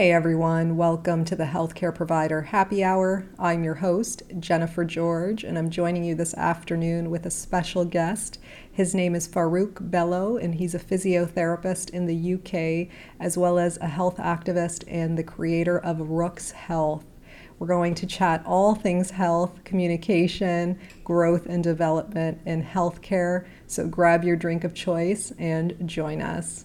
Hey everyone, welcome to the Healthcare Provider Happy Hour. I'm your host, Jennifer George, and I'm joining you this afternoon with a special guest. His name is Farouk Bello, and he's a physiotherapist in the UK, as well as a health activist and the creator of Rooks Health. We're going to chat all things health, communication, growth and development in healthcare. So grab your drink of choice and join us.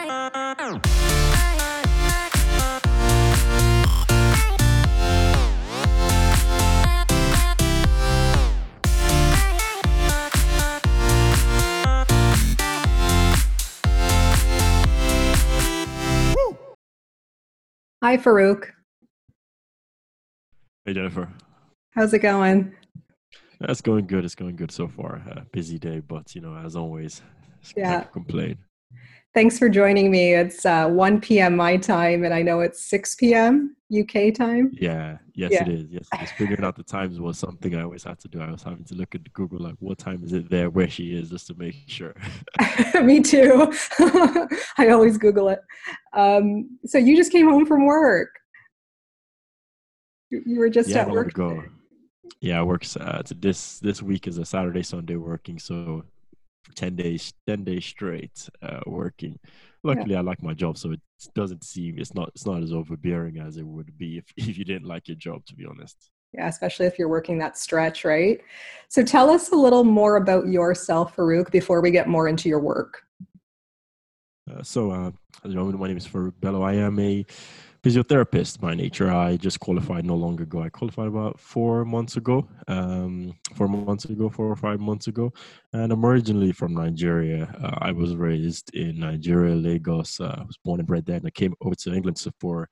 Hi, Farouk. Hey, Jennifer. How's it going? That's going good. It's going good so far. Uh, busy day, but you know, as always, yeah. complain. Thanks for joining me. It's uh, 1 p.m. my time, and I know it's 6 p.m. UK time. Yeah, yes, yeah. it is. Yes, it is. Figuring out the times was something I always had to do. I was having to look at Google, like, what time is it there where she is, just to make sure. Me too. I always Google it. Um, so you just came home from work. You were just yeah, at work. Go. Yeah, I work. Uh, this this week is a Saturday Sunday working, so for ten days, ten days straight uh, working luckily yeah. I like my job, so it doesn't seem it's not it's not as overbearing as it would be if if you didn't like your job, to be honest. Yeah, especially if you're working that stretch, right? So tell us a little more about yourself, Farouk, before we get more into your work. Uh, so, uh, my name is Farouk Bello. I am a physiotherapist by nature. I just qualified no longer ago. I qualified about four months ago, um, four months ago, four or five months ago. And I'm originally from Nigeria. Uh, I was raised in Nigeria, Lagos. Uh, I was born and bred there. And I came over to England for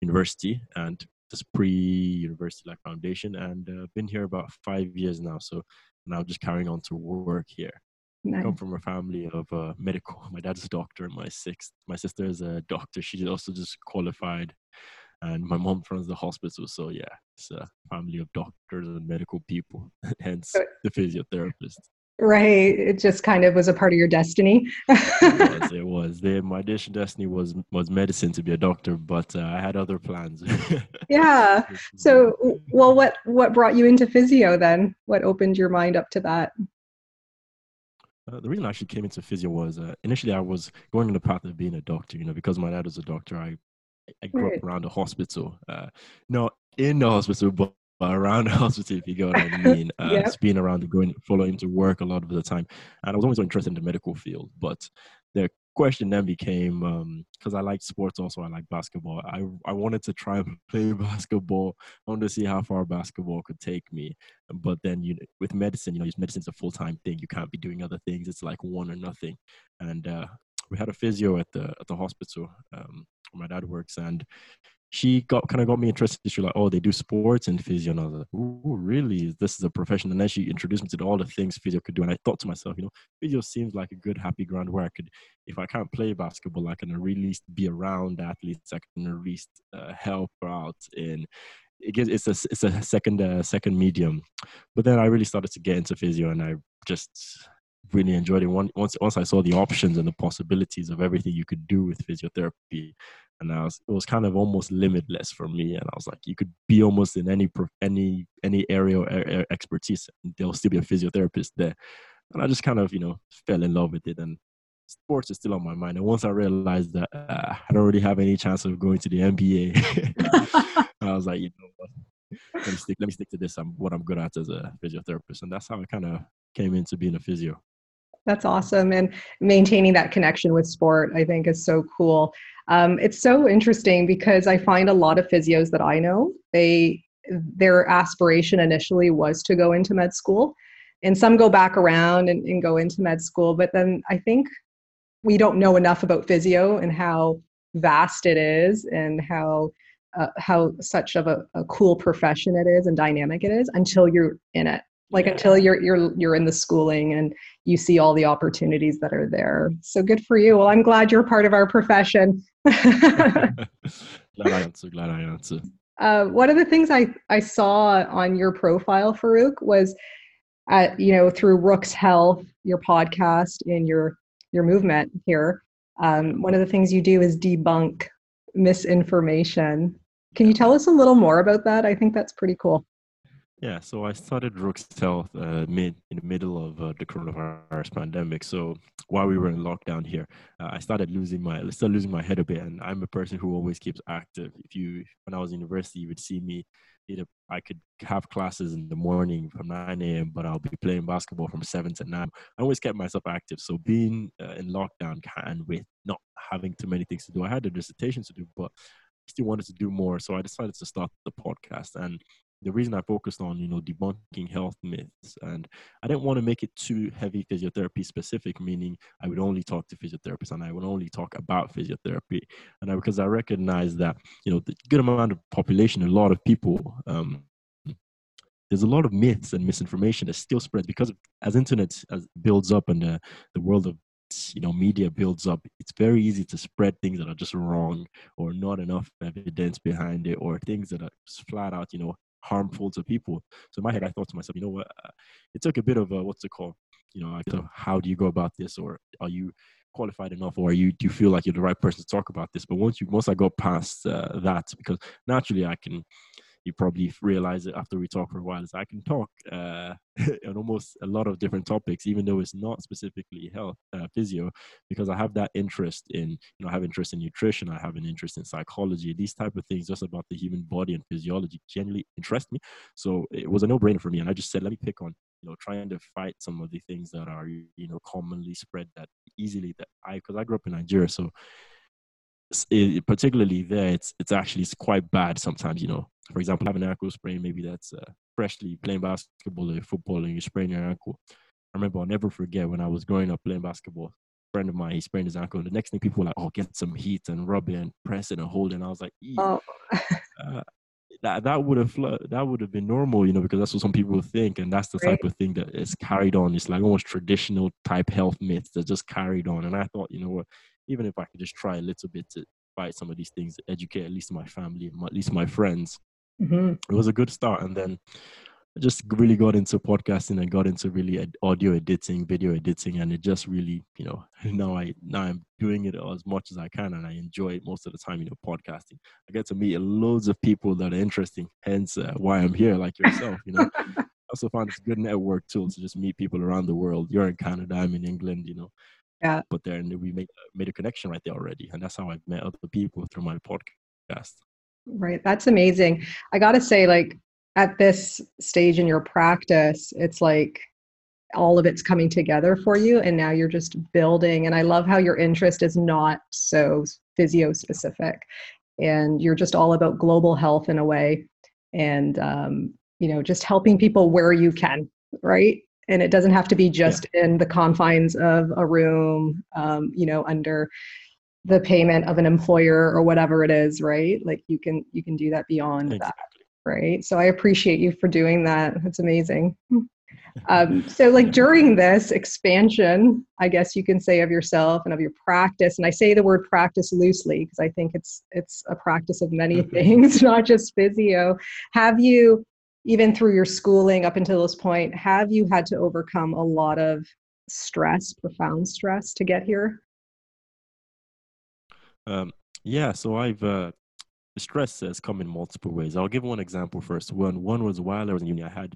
university and this pre-university like foundation and uh, been here about five years now. So now just carrying on to work here. Nice. I come from a family of uh, medical. My dad's a doctor. And my sixth, my sister is a doctor. She's also just qualified, and my mom runs the hospital. So yeah, it's a family of doctors and medical people. Hence the physiotherapist. Right. It just kind of was a part of your destiny. yes, it was. The, my destiny was was medicine to be a doctor, but uh, I had other plans. yeah. So, well, what what brought you into physio then? What opened your mind up to that? Uh, the reason I actually came into physio was uh, initially I was going on the path of being a doctor. You know, because my dad was a doctor, I I grew up around the hospital. Uh, not in the hospital, but around the hospital, if you get what I mean. Uh, yep. Being around, going, following to work a lot of the time, and I was always interested in the medical field. But the question then became because um, I like sports also I like basketball. I I wanted to try and play basketball. I wanted to see how far basketball could take me. But then you with medicine, you know, medicine's a full time thing. You can't be doing other things. It's like one or nothing. And uh, we had a physio at the at the hospital um, where my dad works, and she got kind of got me interested. She was like, oh, they do sports and physio. And I was like, oh, really? This is a profession. And then she introduced me to all the things physio could do. And I thought to myself, you know, physio seems like a good, happy ground where I could, if I can't play basketball, I can at least be around athletes. I can at least uh, help out in. It gets, it's a it's a second uh, second medium, but then I really started to get into physio, and I just really enjoyed it. Once once I saw the options and the possibilities of everything you could do with physiotherapy, and I was it was kind of almost limitless for me. And I was like, you could be almost in any any any area or expertise, and there'll still be a physiotherapist there. And I just kind of you know fell in love with it, and sports is still on my mind. And once I realized that uh, I don't really have any chance of going to the NBA, I was like, you know what? Let me stick. Let me stick to this. I'm what I'm good at as a physiotherapist, and that's how I kind of came into being a physio. That's awesome. And maintaining that connection with sport, I think, is so cool. Um, it's so interesting because I find a lot of physios that I know, they their aspiration initially was to go into med school. And some go back around and, and go into med school. But then I think we don't know enough about physio and how vast it is and how uh, how such of a, a, cool profession it is and dynamic it is until you're in it like yeah. until you're you're you're in the schooling and you see all the opportunities that are there so good for you well i'm glad you're part of our profession glad i answer glad i answer uh, one of the things I, I saw on your profile, Farouk, was at, you know through Rook's Health, your podcast and your your movement here. Um, one of the things you do is debunk misinformation. Can you tell us a little more about that? I think that's pretty cool. Yeah, so I started Rook's Health uh, mid in the middle of uh, the coronavirus pandemic. So while we were in lockdown here, uh, I started losing my started losing my head a bit, and I'm a person who always keeps active. If you when I was in university, you would see me. I could have classes in the morning from 9 a.m., but I'll be playing basketball from 7 to 9. I always kept myself active. So being uh, in lockdown and with not having too many things to do, I had a dissertation to do, but I still wanted to do more. So I decided to start the podcast. And the reason I focused on, you know, debunking health myths, and I didn't want to make it too heavy physiotherapy specific, meaning I would only talk to physiotherapists and I would only talk about physiotherapy, and I, because I recognize that, you know, the good amount of population, a lot of people, um, there's a lot of myths and misinformation that still spreads because as internet as builds up and the, the world of you know media builds up it's very easy to spread things that are just wrong or not enough evidence behind it or things that are flat out you know harmful to people. So in my head, I thought to myself, you know what? Uh, it took a bit of a, what's it called? You know, how do you go about this, or are you qualified enough, or you do you feel like you're the right person to talk about this? But once you once I got past uh, that, because naturally I can you probably realize it after we talk for a while is I can talk uh, on almost a lot of different topics, even though it's not specifically health uh, physio, because I have that interest in, you know, I have interest in nutrition, I have an interest in psychology, these type of things just about the human body and physiology generally interest me. So it was a no-brainer for me, and I just said, let me pick on you know trying to fight some of the things that are you know commonly spread that easily that i because i grew up in nigeria so it, particularly there, it's it's actually it's quite bad sometimes. You know, for example, having an ankle sprain, maybe that's uh, freshly playing basketball or football, and you sprain your ankle. I remember I'll never forget when I was growing up playing basketball. A friend of mine, he sprained his ankle. The next thing people were like, "Oh, get some heat and rub it and press it and hold it." And I was like, "Oh." uh, that that would have that would have been normal, you know, because that's what some people think, and that's the right. type of thing that is carried on. It's like almost traditional type health myths that just carried on. And I thought, you know what, even if I could just try a little bit to fight some of these things, educate at least my family, at least my friends, mm-hmm. it was a good start. And then I just really got into podcasting and got into really audio editing, video editing, and it just really, you know, now I now I'm doing it as much as I can, and I enjoy it most of the time. You know, podcasting. I get to meet loads of people that are interesting, hence uh, why I'm here, like yourself. You know, I also found it's a good network tool to just meet people around the world. You're in Canada, I'm in England. You know, yeah. But then we made made a connection right there already, and that's how I've met other people through my podcast. Right, that's amazing. I got to say, like at this stage in your practice, it's like all of it's coming together for you, and now you're just building. And I love how your interest is not so physio specific, and you're just all about global health in a way, and um, you know, just helping people where you can, right? And it doesn't have to be just yeah. in the confines of a room um, you know under the payment of an employer or whatever it is, right? Like you can you can do that beyond exactly. that, right? So I appreciate you for doing that. That's amazing. Um, so like during this expansion i guess you can say of yourself and of your practice and i say the word practice loosely because i think it's it's a practice of many things not just physio have you even through your schooling up until this point have you had to overcome a lot of stress profound stress to get here um, yeah, so I've uh, stress has come in multiple ways. I'll give one example first. One one was while I was in uni, I had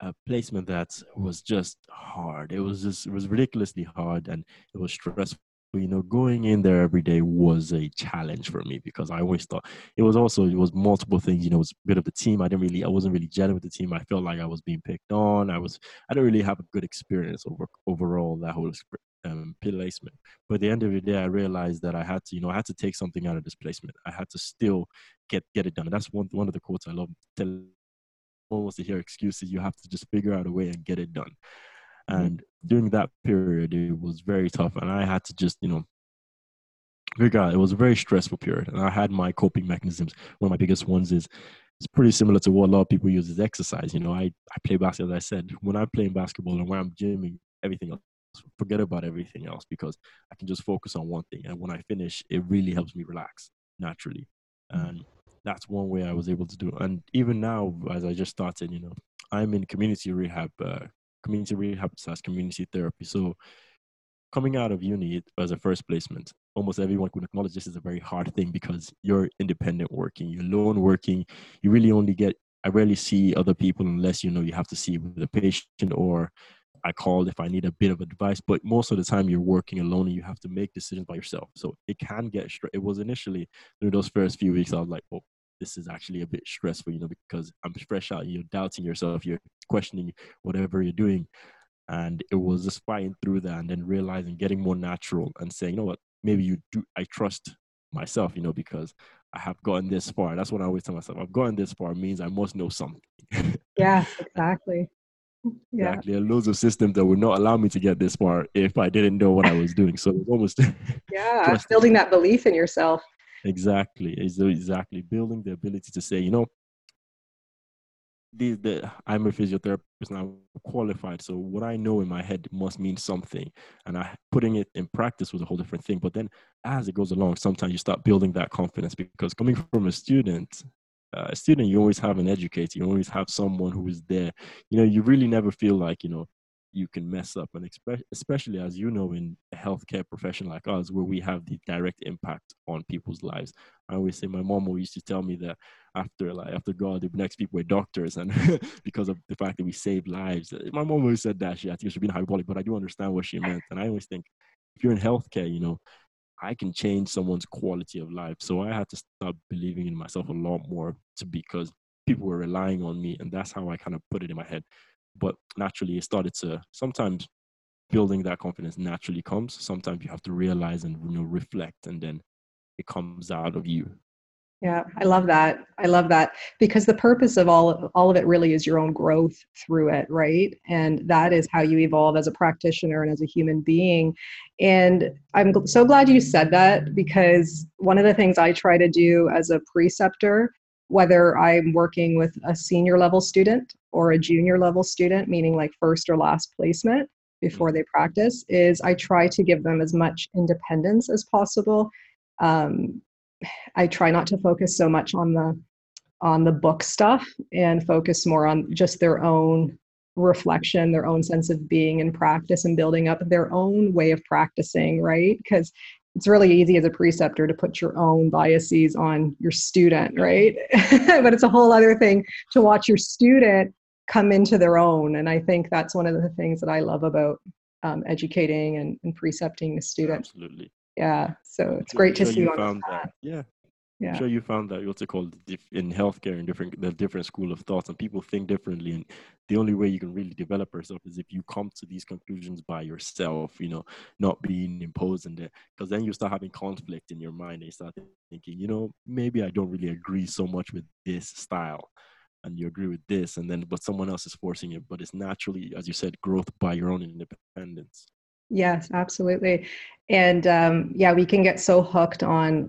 a placement that was just hard. It was just it was ridiculously hard, and it was stressful. You know, going in there every day was a challenge for me because I always thought it was also it was multiple things. You know, it was a bit of the team. I didn't really, I wasn't really gelling with the team. I felt like I was being picked on. I was, I didn't really have a good experience over overall that whole um, placement. But at the end of the day, I realized that I had to, you know, I had to take something out of this placement. I had to still get get it done. And that's one one of the quotes I love. Tell almost to hear excuses. You have to just figure out a way and get it done. Mm-hmm. And during that period, it was very tough, and I had to just, you know, figure out. It was a very stressful period, and I had my coping mechanisms. One of my biggest ones is it's pretty similar to what a lot of people use as exercise. You know, I, I play basketball, as I said, when I'm playing basketball and when I'm gymming, everything else forget about everything else because I can just focus on one thing. And when I finish, it really helps me relax naturally. Mm. And that's one way I was able to do. And even now, as I just started, you know, I'm in community rehab, uh, community rehab slash community therapy. So coming out of uni as a first placement, almost everyone could acknowledge this is a very hard thing because you're independent working, you're alone working. You really only get. I rarely see other people unless you know you have to see with a patient or I call if I need a bit of advice. But most of the time, you're working alone and you have to make decisions by yourself. So it can get. It was initially through those first few weeks, I was like, oh, this is actually a bit stressful, you know, because I'm fresh out. You're doubting yourself. You're questioning whatever you're doing. And it was just fighting through that and then realizing, getting more natural and saying, you know what, maybe you do. I trust myself, you know, because I have gotten this far. That's what I always tell myself. I've gotten this far means I must know something. yeah, exactly yeah. Exactly. And loads of systems that would not allow me to get this far if I didn't know what I was doing. So it's almost yeah, building that belief in yourself. Exactly. Exactly. Building the ability to say, you know, the, the I'm a physiotherapist and I'm qualified. So what I know in my head must mean something. And I putting it in practice was a whole different thing. But then as it goes along, sometimes you start building that confidence because coming from a student uh, a student, you always have an educator. You always have someone who is there. You know, you really never feel like you know you can mess up, and especially as you know in a healthcare profession like us, where we have the direct impact on people's lives. I always say my mom always used to tell me that after like after God, the next people were doctors, and because of the fact that we save lives. My mom always said that. She I think she being hyperbolic, but I do understand what she meant, and I always think if you're in healthcare, you know, I can change someone's quality of life. So I had to start believing in myself a lot more to because people were relying on me. And that's how I kind of put it in my head. But naturally, it started to sometimes building that confidence naturally comes. Sometimes you have to realize and you know, reflect, and then it comes out of you. Yeah, I love that. I love that because the purpose of all of, all of it really is your own growth through it, right? And that is how you evolve as a practitioner and as a human being. And I'm so glad you said that because one of the things I try to do as a preceptor, whether I'm working with a senior level student or a junior level student, meaning like first or last placement before they practice, is I try to give them as much independence as possible. Um, I try not to focus so much on the on the book stuff and focus more on just their own reflection, their own sense of being and practice and building up their own way of practicing, right? Because it's really easy as a preceptor to put your own biases on your student, right? but it's a whole other thing to watch your student come into their own. And I think that's one of the things that I love about um, educating and, and precepting the students. Absolutely yeah so it's great to see you found that. yeah yeah. I'm sure you found that what's it called in healthcare and different the different school of thoughts and people think differently and the only way you can really develop yourself is if you come to these conclusions by yourself you know not being imposed in there because then you start having conflict in your mind and you start thinking you know maybe I don't really agree so much with this style and you agree with this and then but someone else is forcing it but it's naturally as you said growth by your own independence Yes, absolutely. and um, yeah, we can get so hooked on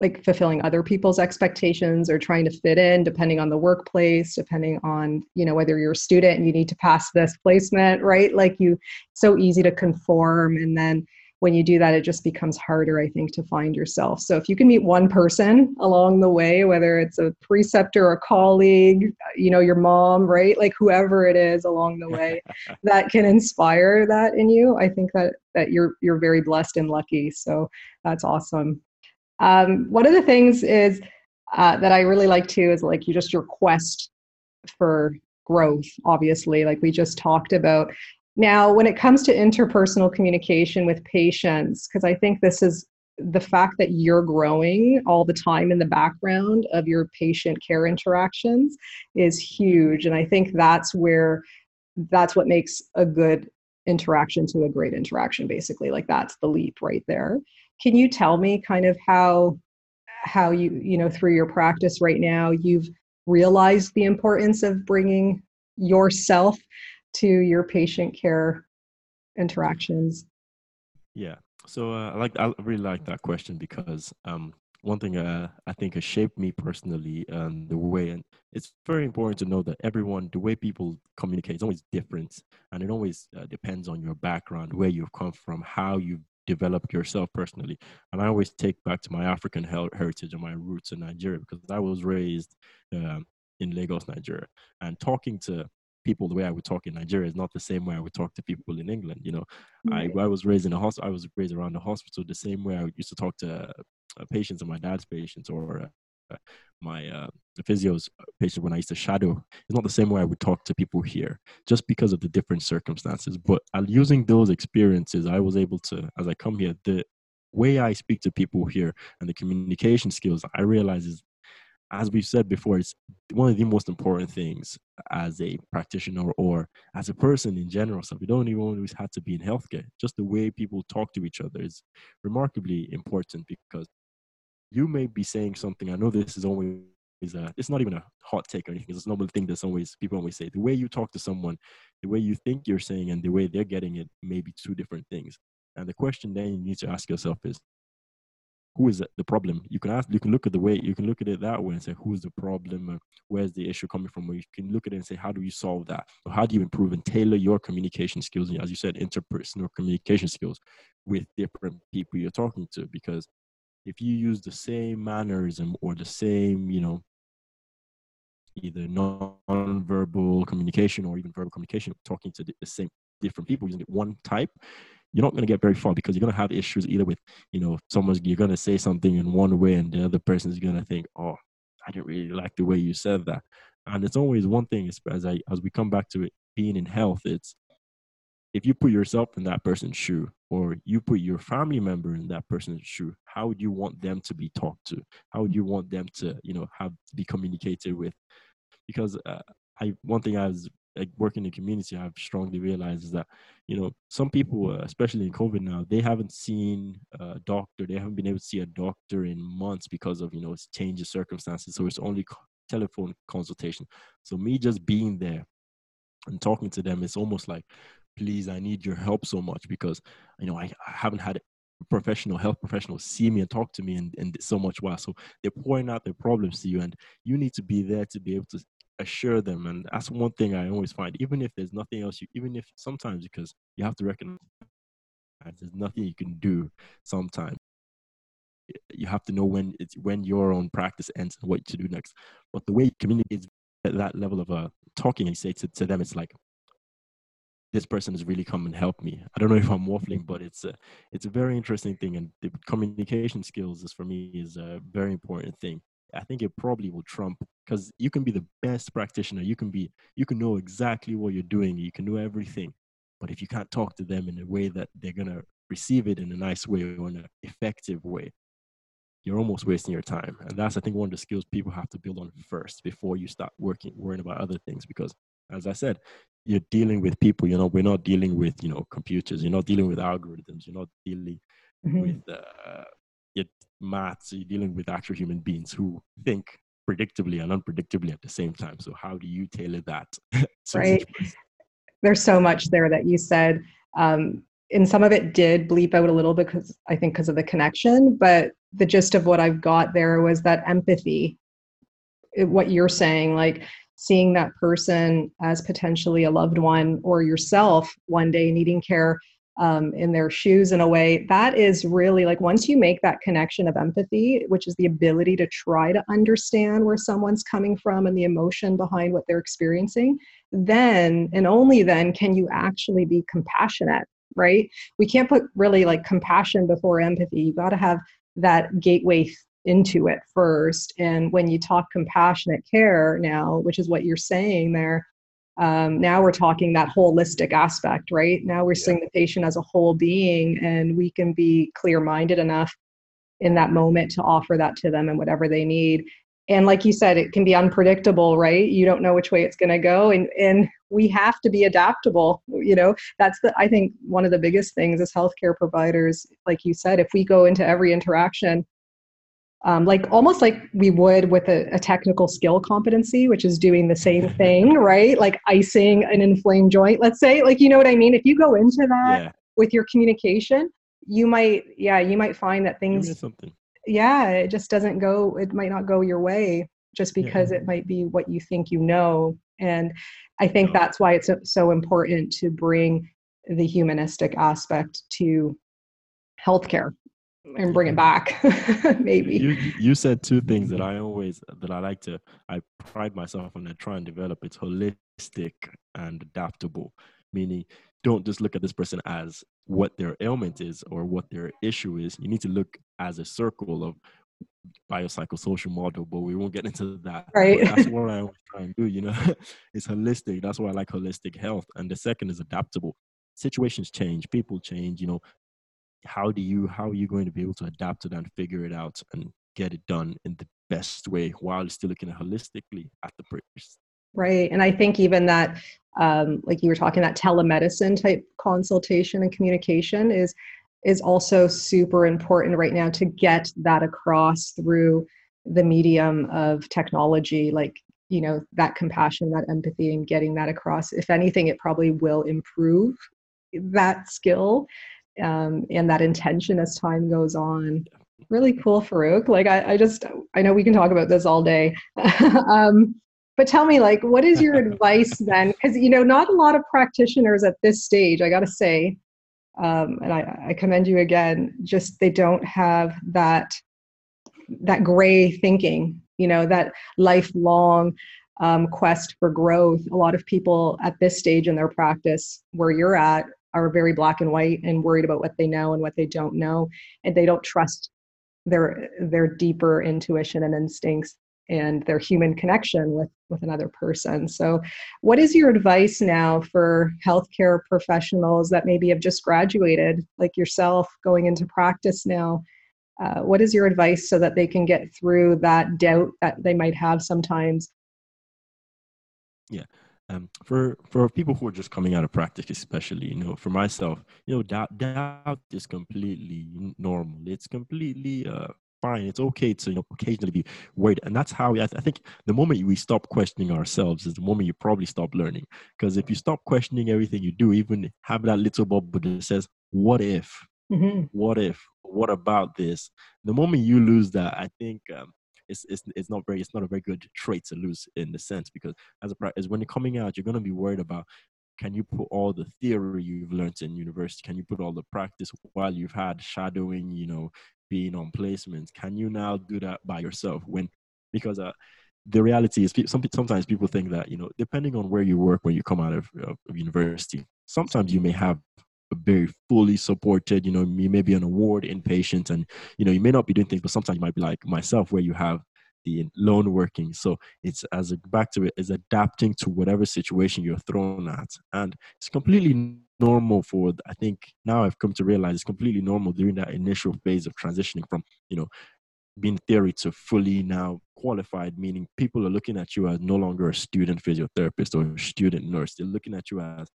like fulfilling other people's expectations or trying to fit in depending on the workplace depending on you know whether you're a student and you need to pass this placement right? Like you so easy to conform. And then when you do that it just becomes harder i think to find yourself. So if you can meet one person along the way whether it's a preceptor or a colleague you know your mom right? Like whoever it is along the way that can inspire that in you i think that that you're you're very blessed and lucky. So that's awesome um, one of the things is uh, that I really like too is like you just your quest for growth, obviously, like we just talked about. Now, when it comes to interpersonal communication with patients, because I think this is the fact that you're growing all the time in the background of your patient care interactions is huge. And I think that's where that's what makes a good interaction to a great interaction, basically. Like that's the leap right there. Can you tell me kind of how how you you know through your practice right now you've realized the importance of bringing yourself to your patient care interactions? Yeah. So uh, I like I really like that question because um, one thing uh, I think has shaped me personally and the way, and it's very important to know that everyone, the way people communicate is always different, and it always uh, depends on your background, where you've come from, how you've developed yourself personally. And I always take back to my African heritage and my roots in Nigeria because I was raised um, in Lagos, Nigeria, and talking to people the way I would talk in Nigeria is not the same way I would talk to people in England. You know, I, I was raised in a hospital. I was raised around the hospital the same way I used to talk to uh, patients and my dad's patients or uh, my uh, physio's patient when I used to shadow. It's not the same way I would talk to people here, just because of the different circumstances. But uh, using those experiences, I was able to, as I come here, the way I speak to people here and the communication skills, I realize is as we've said before, it's one of the most important things as a practitioner or as a person in general. So we don't even always have to be in healthcare. Just the way people talk to each other is remarkably important because you may be saying something. I know this is always a, it's not even a hot take or anything. It's a normal thing that's always people always say. The way you talk to someone, the way you think you're saying, and the way they're getting it may be two different things. And the question then you need to ask yourself is, who is the problem you can ask you can look at the way you can look at it that way and say who's the problem where's the issue coming from or you can look at it and say how do you solve that or how do you improve and tailor your communication skills as you said interpersonal communication skills with different people you're talking to because if you use the same mannerism or the same you know either non-verbal communication or even verbal communication talking to the same different people using one type you're not going to get very far because you're going to have issues either with, you know, someone's, you're going to say something in one way and the other person is going to think, oh, I didn't really like the way you said that. And it's always one thing as I, as we come back to it being in health, it's if you put yourself in that person's shoe or you put your family member in that person's shoe, how would you want them to be talked to? How would you want them to, you know, have be communicated with? Because uh, I, one thing I was like working in the community, I've strongly realized is that you know some people, uh, especially in COVID now, they haven't seen a doctor. They haven't been able to see a doctor in months because of you know it's change of circumstances. So it's only telephone consultation. So me just being there and talking to them, it's almost like, please, I need your help so much because you know I, I haven't had professional health professionals see me and talk to me and, and so much while. So they're pouring out their problems to you and you need to be there to be able to assure them. And that's one thing i always find even if there's nothing else you even if sometimes because you have to recognize there's nothing you can do sometimes. You have to know when it's when your own practice ends and what to do next. But the way you communicate at that level of uh talking and say to, to them it's like this person has really come and helped me. I don't know if I'm waffling, but it's a it's a very interesting thing, and the communication skills is for me is a very important thing. I think it probably will trump because you can be the best practitioner. You can be, you can know exactly what you're doing. You can know everything. But if you can't talk to them in a way that they're going to receive it in a nice way or in an effective way, you're almost wasting your time. And that's, I think, one of the skills people have to build on first before you start working, worrying about other things. Because as I said, you're dealing with people, you know, we're not dealing with, you know, computers. You're not dealing with algorithms. You're not dealing mm-hmm. with, uh, maths, you're dealing with actual human beings who think predictably and unpredictably at the same time. So how do you tailor that? right. There's so much there that you said. Um, and some of it did bleep out a little because I think because of the connection, but the gist of what I've got there was that empathy, what you're saying, like seeing that person as potentially a loved one or yourself one day needing care um, in their shoes in a way that is really like once you make that connection of empathy which is the ability to try to understand where someone's coming from and the emotion behind what they're experiencing then and only then can you actually be compassionate right? We can't put really like compassion before empathy. You got to have that gateway into it first. And when you talk compassionate care now which is what you're saying there um, now we're talking that holistic aspect right? Now we're yeah. seeing the patient as a whole being and we can be clear minded enough in that moment to offer that to them and whatever they need. And like you said it can be unpredictable right? You don't know which way it's going to go and and we have to be adaptable you know? That's the i think one of the biggest things as healthcare providers like you said if we go into every interaction um, like almost like we would with a, a, technical skill competency, which is doing the same thing, right? Like icing an inflamed joint, let's say. Like, you know what I mean? If you go into that yeah. with your communication, you might, yeah, you might find that things, yeah, it just doesn't go, it might not go your way just because yeah. it might be what you think you know. And I think that's why it's so important to bring the humanistic aspect to healthcare and bring it back maybe. You, you said two things that i always that i like to i pride myself on and try and develop. It's holistic and adaptable meaning don't just look at this person as what their ailment is or what their issue is. You need to look as a circle of biopsychosocial model but we won't get into that. Right. but that's what i always try and do you know? It's holistic. That's why i like holistic health. And the second is adaptable. Situations change people change you know how do you how are you going to be able to adapt that and figure it out and get it done in the best way while still looking holistically at the person right and i think even that um, like you were talking that telemedicine type consultation and communication is is also super important right now to get that across through the medium of technology like you know that compassion that empathy and getting that across. If anything it probably will improve that skill um, and that intention as time goes on. Really cool, Farouk. Like I, I just I know we can talk about this all day. um, but tell me, like, what is your advice then? Because you know, not a lot of practitioners at this stage, I gotta say, um, and I, I commend you again, just they don't have that that gray thinking, you know, that lifelong um, quest for growth. A lot of people at this stage in their practice, where you're at, are very black and white and worried about what they know and what they don't know and they don't trust their their deeper intuition and instincts and their human connection with with another person. So what is your advice now for healthcare professionals that maybe have just graduated like yourself going into practice now? Uh, what is your advice so that they can get through that doubt that they might have sometimes? Yeah um, for for people who are just coming out of practice, especially, you know, for myself, you know, doubt doubt is completely normal. It's completely uh, fine. It's okay to you know occasionally be worried, and that's how we, I, th- I think the moment we stop questioning ourselves is the moment you probably stop learning. Because if you stop questioning everything you do, even have that little bubble that says, "What if? Mm-hmm. What if? What about this?" The moment you lose that, I think um, it's, it's, it's not very it's not a very good trait to lose in the sense because as a practice when you're coming out you're going to be worried about can you put all the theory you've learned in university? Can you put all the practice while you've had shadowing you know being on placements? Can you now do that by yourself when because uh, the reality is sometimes people think that you know depending on where you work when you come out of, of university sometimes you may have very fully supported. You know, you may be an award inpatient and, you know, you may not be doing things, but sometimes you might be like myself where you have the lone working. So it's as a, back to it is adapting to whatever situation you're thrown at. And it's completely normal for, I think now I've come to realize it's completely normal during that initial phase of transitioning from, you know, being theory to fully now qualified, meaning people are looking at you as no longer a student physiotherapist or a student nurse. They're looking at you as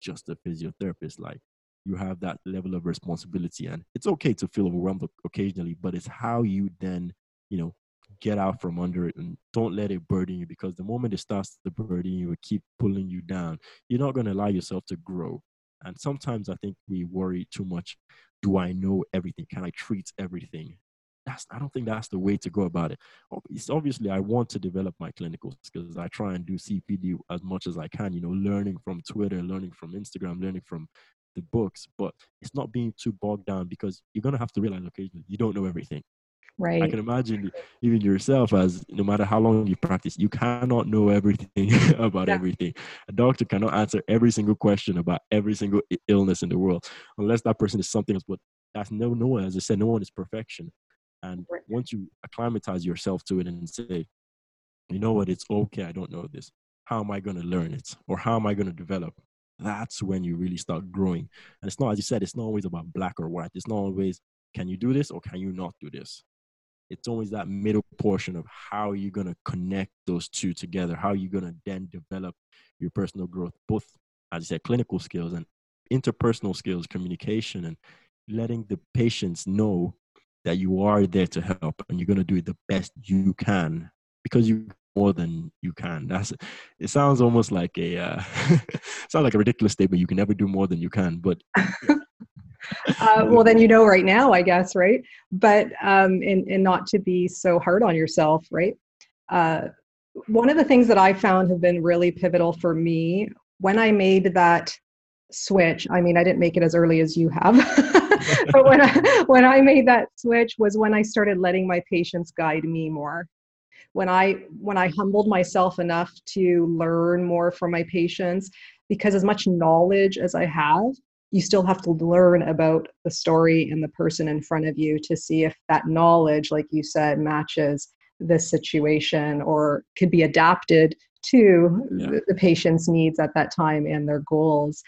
just a physiotherapist. Like you have that level of responsibility, and it's okay to feel overwhelmed occasionally, but it's how you then, you know, get out from under it and don't let it burden you because the moment it starts to burden you, it keep pulling you down. You're not going to allow yourself to grow. And sometimes I think we worry too much. Do I know everything? Can I treat everything? That's, I don't think that's the way to go about it. It's obviously I want to develop my clinical skills. I try and do CPD as much as I can, you know, learning from Twitter, learning from Instagram, learning from the books, but it's not being too bogged down because you're going to have to realize occasionally you don't know everything. Right. I can imagine even yourself as no matter how long you practice, you cannot know everything about yeah. everything. A doctor cannot answer every single question about every single illness in the world unless that person is something else. But that's no no one, as I said, no one is perfection. And right. once you acclimatize yourself to it and say, you know what, it's okay, I don't know this. How am I going to learn it? Or how am I going to develop? That's when you really start growing. And it's not, as you said, it's not always about black or white. It's not always, can you do this or can you not do this? it's always that middle portion of how you're going to connect those two together how you're going to then develop your personal growth both as you said clinical skills and interpersonal skills communication and letting the patients know that you are there to help and you're going to do it the best you can because you more than you can that's it sounds almost like a uh, sounds like a ridiculous statement you can never do more than you can but uh, well, then you know right now, I guess, right? But um, and and not to be so hard on yourself, right? Uh, one of the things that I found have been really pivotal for me when I made that switch. I mean, I didn't make it as early as you have, but when I when I made that switch was when I started letting my patients guide me more. When I when I humbled myself enough to learn more from my patients, because as much knowledge as I have, you still have to learn about the story and the person in front of you to see if that knowledge, like you said, matches this situation or could be adapted to yeah. the patient's needs at that time and their goals.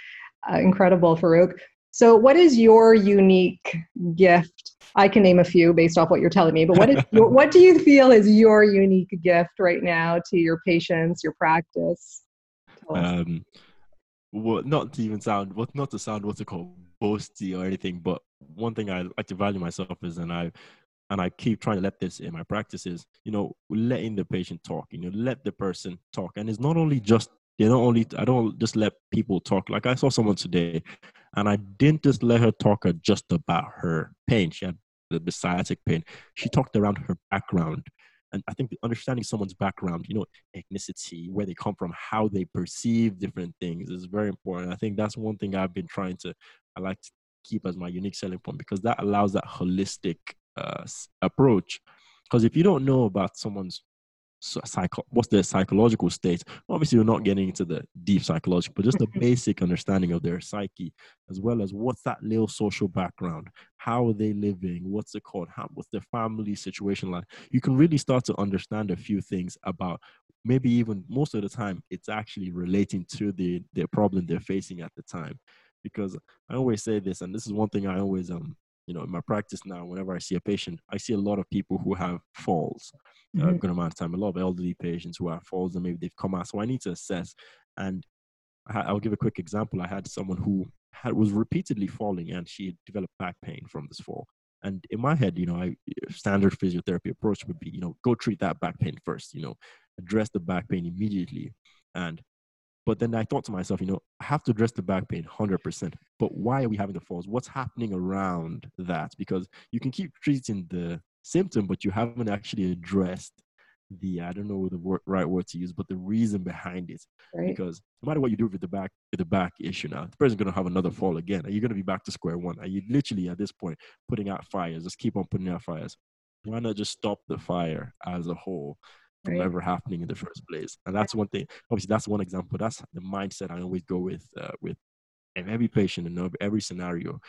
Uh, incredible, Farouk. So, what is your unique gift? I can name a few based off what you're telling me, but what is what do you feel is your unique gift right now to your patients, your practice? Um, well, not to even sound what not to sound what's it called boasty or anything, but one thing I like to value myself is, and I and I keep trying to let this in my practices, you know, letting the patient talk, you know, let the person talk, and it's not only just they don't only I don't just let people talk. Like I saw someone today, and I didn't just let her talk just about her pain. She had the sciatic pain. She talked around her background and I think understanding someone's background, you know, ethnicity, where they come from, how they perceive different things is very important. I think that's one thing I've been trying to, I like to keep as my unique selling point because that allows that holistic uh, approach. Because if you don't know about someone's psycho what's their psychological state? Obviously we're not getting into the deep psychological but just a mm-hmm. basic understanding of their psyche as well as what's that little social background? How are they living? What's it called how what's their family situation like? You can really start to understand a few things about maybe even most of the time it's actually relating to the the problem they're facing at the time. Because i always say this and this is one thing i always um you know in my practice now whenever i see a patient i see a lot of people who have falls mm-hmm. a good amount of time a lot of elderly patients who have falls and maybe they've come out. So i need to assess. And I, will give a quick example. I had someone who had was repeatedly falling and she developed back pain from this fall. And in my head you know i standard physiotherapy approach would be you know go treat that back pain first you know address the back pain immediately. And but then I thought to myself, you know, I have to address the back pain 100%. But why are we having the falls? What's happening around that? Because you can keep treating the symptom, but you haven't actually addressed the I don't know the word, right word to use, but the reason behind it. Right. Because no matter what you do with the back with the back issue now, the person's gonna have another fall again. Are you gonna be back to square one? Are you literally at this point putting out fires? Just keep on putting out fires. Why not just stop the fire as a whole from right. ever happening in the first place. And that's one thing. Obviously, that's one example. That's the mindset I always go with uh, with every patient in every scenario.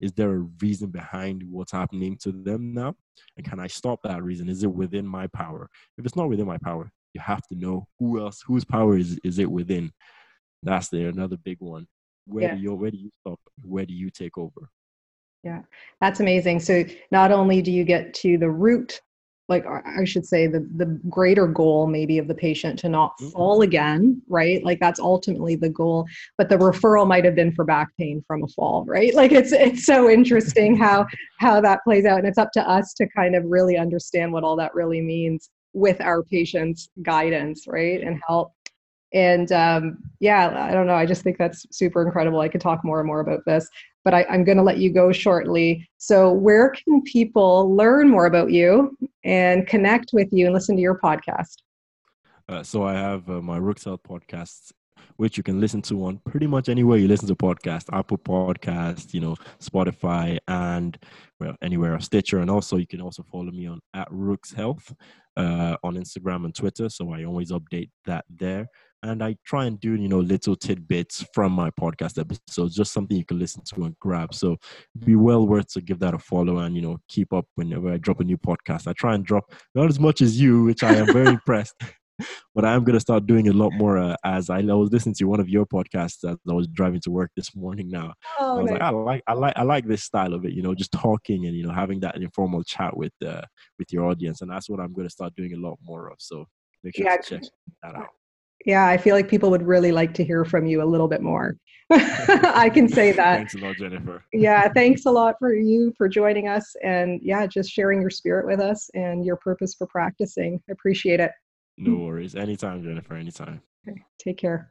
Is there a reason behind what's happening to them now? And can I stop that reason? Is it within my power? If it's not within my power, you have to know who else, whose power is, is it within? That's there another big one. Where yeah. do you where do you stop? Where do you take over? Yeah, that's amazing. So not only do you get to the root like i should say the the greater goal maybe of the patient to not mm-hmm. fall again right like that's ultimately the goal but the referral might have been for back pain from a fall right like it's it's so interesting how how that plays out and it's up to us to kind of really understand what all that really means with our patients guidance right and help And um, yeah, I don't know. I just think that's super incredible. I could talk more and more about this, but I, I'm going to let you go shortly. So, where can people learn more about you and connect with you and listen to your podcast? Uh, so I have uh, my Rooks Health podcasts which you can listen to on pretty much anywhere you listen to podcasts, Apple Podcast, you know, Spotify, and well, anywhere Stitcher. And also, you can also follow me on at Rooks Health uh, on Instagram and Twitter. So I always update that there. And I try and do, you know, little tidbits from my podcast episodes, just something you can listen to and grab. So be well worth to give that a follow and, you know, keep up whenever I drop a new podcast. I try and drop not as much as you, which I am very impressed but I'm going to start doing a lot more uh, as I, was listening to one of your podcasts as I was driving to work this morning now. Oh, I was nice. like, I like, I like, I like this style of it, you know, just talking and, you know, having that informal chat with, uh, with your audience. And that's what I'm going to start doing a lot more of. So make sure yeah. to check that out. Yeah, I feel like people would really like to hear from you a little bit more. I can say that. thanks a lot, Jennifer. yeah, thanks a lot for you for joining us and yeah, just sharing your spirit with us and your purpose for practicing. I appreciate it. No worries. Anytime, Jennifer. Anytime. Okay. Take care.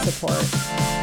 support.